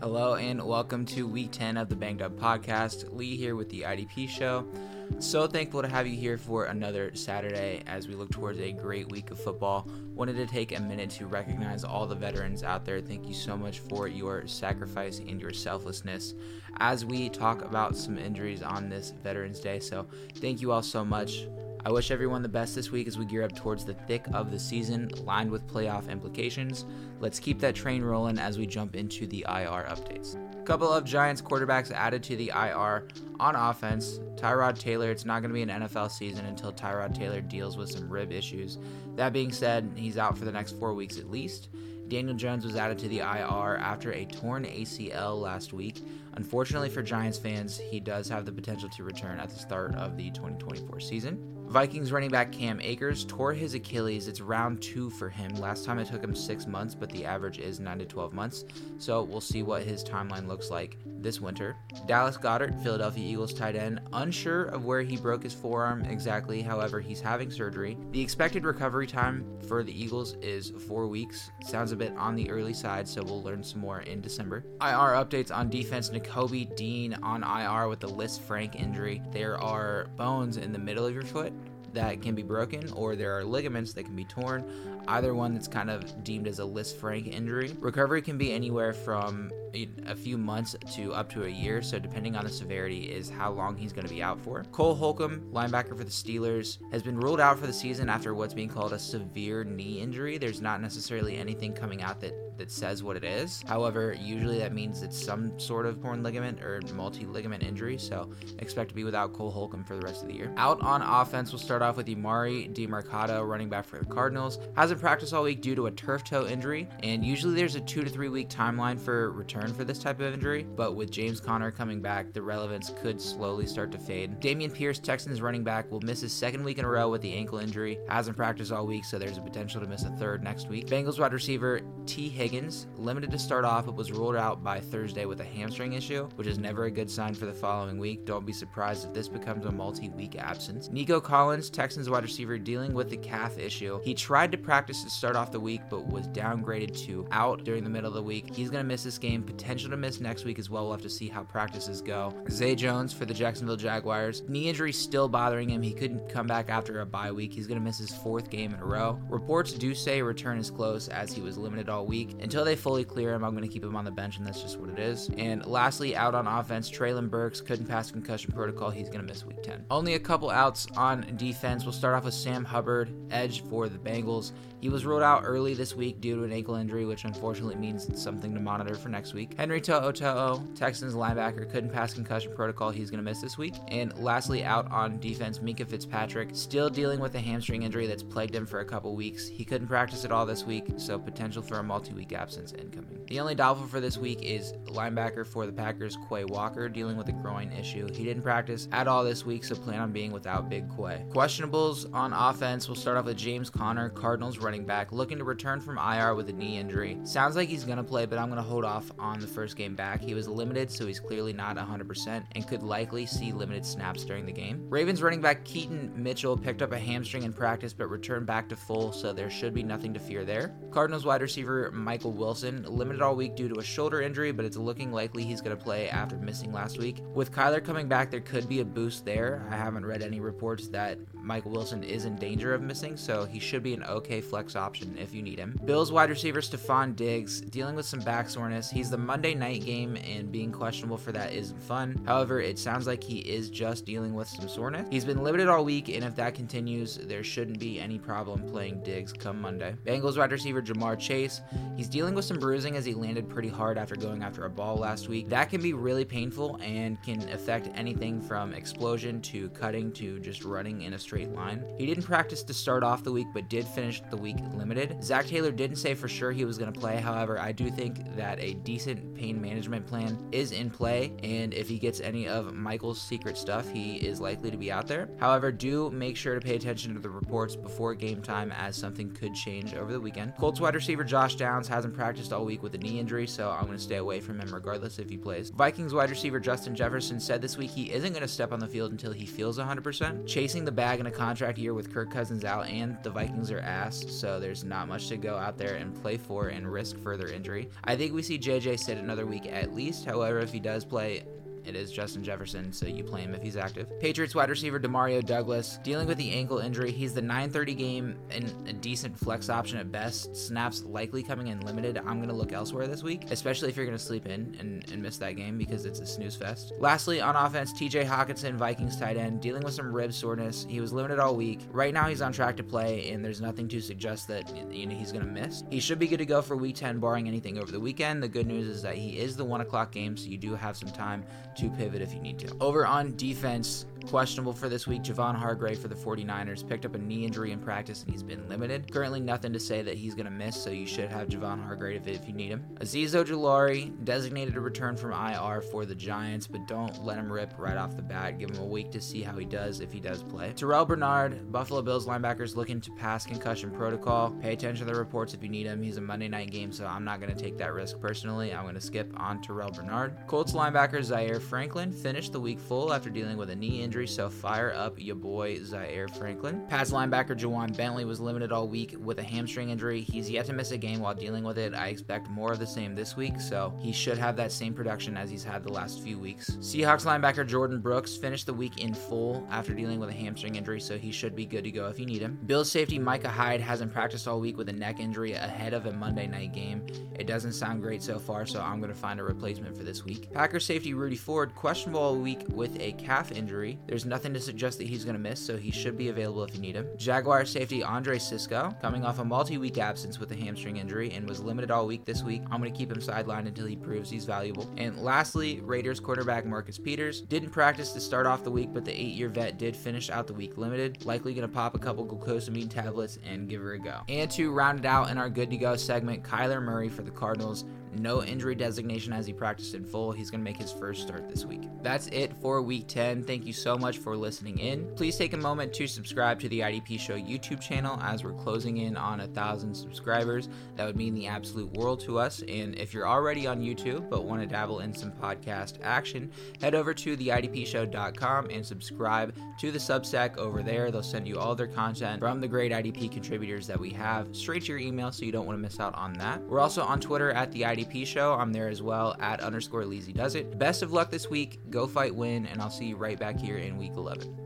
Hello and welcome to week 10 of the Banged Up Podcast. Lee here with the IDP show. So thankful to have you here for another Saturday as we look towards a great week of football. Wanted to take a minute to recognize all the veterans out there. Thank you so much for your sacrifice and your selflessness as we talk about some injuries on this Veterans Day. So thank you all so much. I wish everyone the best this week as we gear up towards the thick of the season, lined with playoff implications. Let's keep that train rolling as we jump into the IR updates. A couple of Giants quarterbacks added to the IR on offense. Tyrod Taylor, it's not going to be an NFL season until Tyrod Taylor deals with some rib issues. That being said, he's out for the next four weeks at least. Daniel Jones was added to the IR after a torn ACL last week. Unfortunately for Giants fans, he does have the potential to return at the start of the 2024 season. Vikings running back Cam Akers tore his Achilles. It's round two for him. Last time it took him six months, but the average is 9 to 12 months. So we'll see what his timeline looks like this winter. Dallas Goedert, Philadelphia Eagles tight end, unsure of where he broke his forearm exactly. However, he's having surgery. The expected recovery time for the Eagles is four weeks. Sounds a bit on the early side, so we'll learn some more in December. IR updates on defense Nakobe Dean on IR with the Lisfranc injury. There are bones in the middle of your foot that can be broken or there are ligaments that can be torn either one that's kind of deemed as a Lisfranc injury. Recovery can be anywhere from a few months to up to a year so depending on the severity is how long he's going to be out for. Cole holcomb linebacker for the steelers has been ruled out for the season after what's being called a severe knee injury. There's not necessarily anything coming out that that says what it is. However, usually that means it's some sort of torn ligament or multi ligament injury, so expect to be without Cole Holcomb for the rest of the year. Out on offense, we'll start off with Emari Demercado, running back for the Cardinals. Hasn't practiced all week due to a turf toe injury, and usually there's a two to three week timeline for return for this type of injury, but with James Conner coming back, the relevance could slowly start to fade. Dameon Pierce, Texans running back, will miss his second week in a row with the ankle injury. Hasn't practiced all week, so there's a potential to miss a third next week. Bengals wide receiver Tee Higgins Higgins, limited to start off, but was ruled out by Thursday with a hamstring issue, which is never a good sign for the following week. Don't be surprised if this becomes a multi week absence. Nico Collins, Texans wide receiver, dealing with the calf issue. He tried to practice to start off the week, but was downgraded to out during the middle of the week. He's going to miss this game, potential to miss next week as well. We'll have to see how practices go. Zay Jones for the Jacksonville Jaguars. Knee injury still bothering him. He couldn't come back after a bye week. He's going to miss his fourth game in a row. Reports do say return is close as he was limited all week until they fully clear him, I'm going to keep him on the bench, and that's just what it is. And lastly, out on offense, Treylon Burks couldn't pass concussion protocol. He's going to miss week 10. Only a couple outs on defense. We'll start off with Sam Hubbard, edge for the Bengals. He was ruled out early this week due to an ankle injury, which unfortunately means something to monitor for next week. Henry To'o Texans linebacker, couldn't pass concussion protocol. He's going to miss this week. And lastly, out on defense, Minkah Fitzpatrick, still dealing with a hamstring injury that's plagued him for a couple weeks. He couldn't practice at all this week, so potential for a multi week absence incoming. The only doubtful for this week is linebacker for the Packers, Quay Walker, dealing with a groin issue. He didn't practice at all this week, so plan on being without Big Quay. Questionables on offense, we'll start off with James Conner, Cardinals running back, looking to return from IR with a knee injury. Sounds like he's going to play, but I'm going to hold off on the first game back. He was limited, so he's clearly not 100% and could likely see limited snaps during the game. Ravens running back Keaton Mitchell picked up a hamstring in practice, but returned back to full, so there should be nothing to fear there. Cardinals wide receiver Michael Wilson, limited all week due to a shoulder injury, but it's looking likely he's going to play after missing last week. With Kyler coming back, there could be a boost there. I haven't read any reports that Michael Wilson is in danger of missing, so he should be an okay flex option if you need him. Bills wide receiver Stefon Diggs dealing with some back soreness. He's the Monday night game, and being questionable for that isn't fun. However, it sounds like he is just dealing with some soreness. He's been limited all week, and if that continues, there shouldn't be any problem playing Diggs come Monday. Bengals wide receiver Ja'Marr Chase. He's dealing with some bruising as he landed pretty hard after going after a ball last week. That can be really painful and can affect anything from explosion to cutting to just running in a straight line. He didn't practice to start off the week, but did finish the week limited. Zac Taylor didn't say for sure he was going to play. However, I do think that a decent pain management plan is in play, and if he gets any of Michael's secret stuff, he is likely to be out there. However, do make sure to pay attention to the reports before game time as something could change over the weekend. Colts wide receiver Josh Downs hasn't practiced all week with a knee injury, so I'm going to stay away from him regardless if he plays. Vikings wide receiver Justin Jefferson said this week he isn't going to step on the field until he feels 100%. Chasing the bag in a contract year with Kirk Cousins out and the Vikings are ass, so there's not much to go out there and play for and risk further injury. I think we see JJ sit another week at least. However, if he does play, it is Justin Jefferson, so you play him if he's active. Patriots wide receiver Demario Douglas dealing with the ankle injury. He's the 9:30 game and a decent flex option at best. Snaps likely coming in limited. I'm gonna look elsewhere this week, especially if you're gonna sleep in and, and miss that game because it's a snooze fest. Lastly, on offense, T.J. Hockenson, Vikings tight end, dealing with some rib soreness. He was limited all week. Right now, he's on track to play, and there's nothing to suggest that you know he's gonna miss. He should be good to go for Week 10, barring anything over the weekend. The good news is that he is the one o'clock game, so you do have some time to pivot if you need to. Over on defense, questionable for this week, Javon Hargrave for the 49ers picked up a knee injury in practice and he's been limited. Currently, nothing to say that he's going to miss, so you should have Javon Hargrave if you need him. Azeez Ojulari designated a return from IR for the Giants, but don't let him rip right off the bat. Give him a week to see how he does if he does play. Terrel Bernard, Buffalo Bills linebackers looking to pass concussion protocol. Pay attention to the reports if you need him. He's a Monday night game, so I'm not going to take that risk personally. I'm going to skip on Terrel Bernard. Colts linebacker Zaire Franklin finished the week full after dealing with a knee injury, so fire up your boy Zaire Franklin. Pats linebacker Ja'Whaun Bentley was limited all week with a hamstring injury. He's yet to miss a game while dealing with it. I expect more of the same this week, so he should have that same production as he's had the last few weeks. Seahawks linebacker Jordyn Brooks finished the week in full after dealing with a hamstring injury, so he should be good to go if you need him. Bills safety Micah Hyde hasn't practiced all week with a neck injury ahead of a Monday night game. It doesn't sound great so far, so I'm going to find a replacement for this week. Packers safety Rudy Ford questionable all week with a calf injury. There's nothing to suggest that he's going to miss, so he should be available if you need him. Jaguar safety Andre Cisco, coming off a multi week absence with a hamstring injury and was limited all week this week. I'm going to keep him sidelined until he proves he's valuable. And lastly, Raiders quarterback Marcus Peters didn't practice to start off the week, but the eight year vet did finish out the week limited. Likely going to pop a couple glucosamine tablets and give her a go. And to round it out in our good to go segment, Kyler Murray for the Cardinals no injury designation as he practiced in full. He's going to make his first start this week. That's it for week 10. Thank you so much for listening in. Please take a moment to subscribe to the IDP Show YouTube channel as we're closing in on a thousand subscribers. That would mean the absolute world to us. And if you're already on YouTube but want to dabble in some podcast action, head over to theidpshow.com and subscribe to the Substack over there. They'll send you all their content from the great IDP contributors that we have straight to your email so you don't want to miss out on that. We're also on Twitter at the IDP IDP show. I'm there as well at underscore Leezy Does It. Best of luck this week. Go fight, win, and I'll see you right back here in week 11.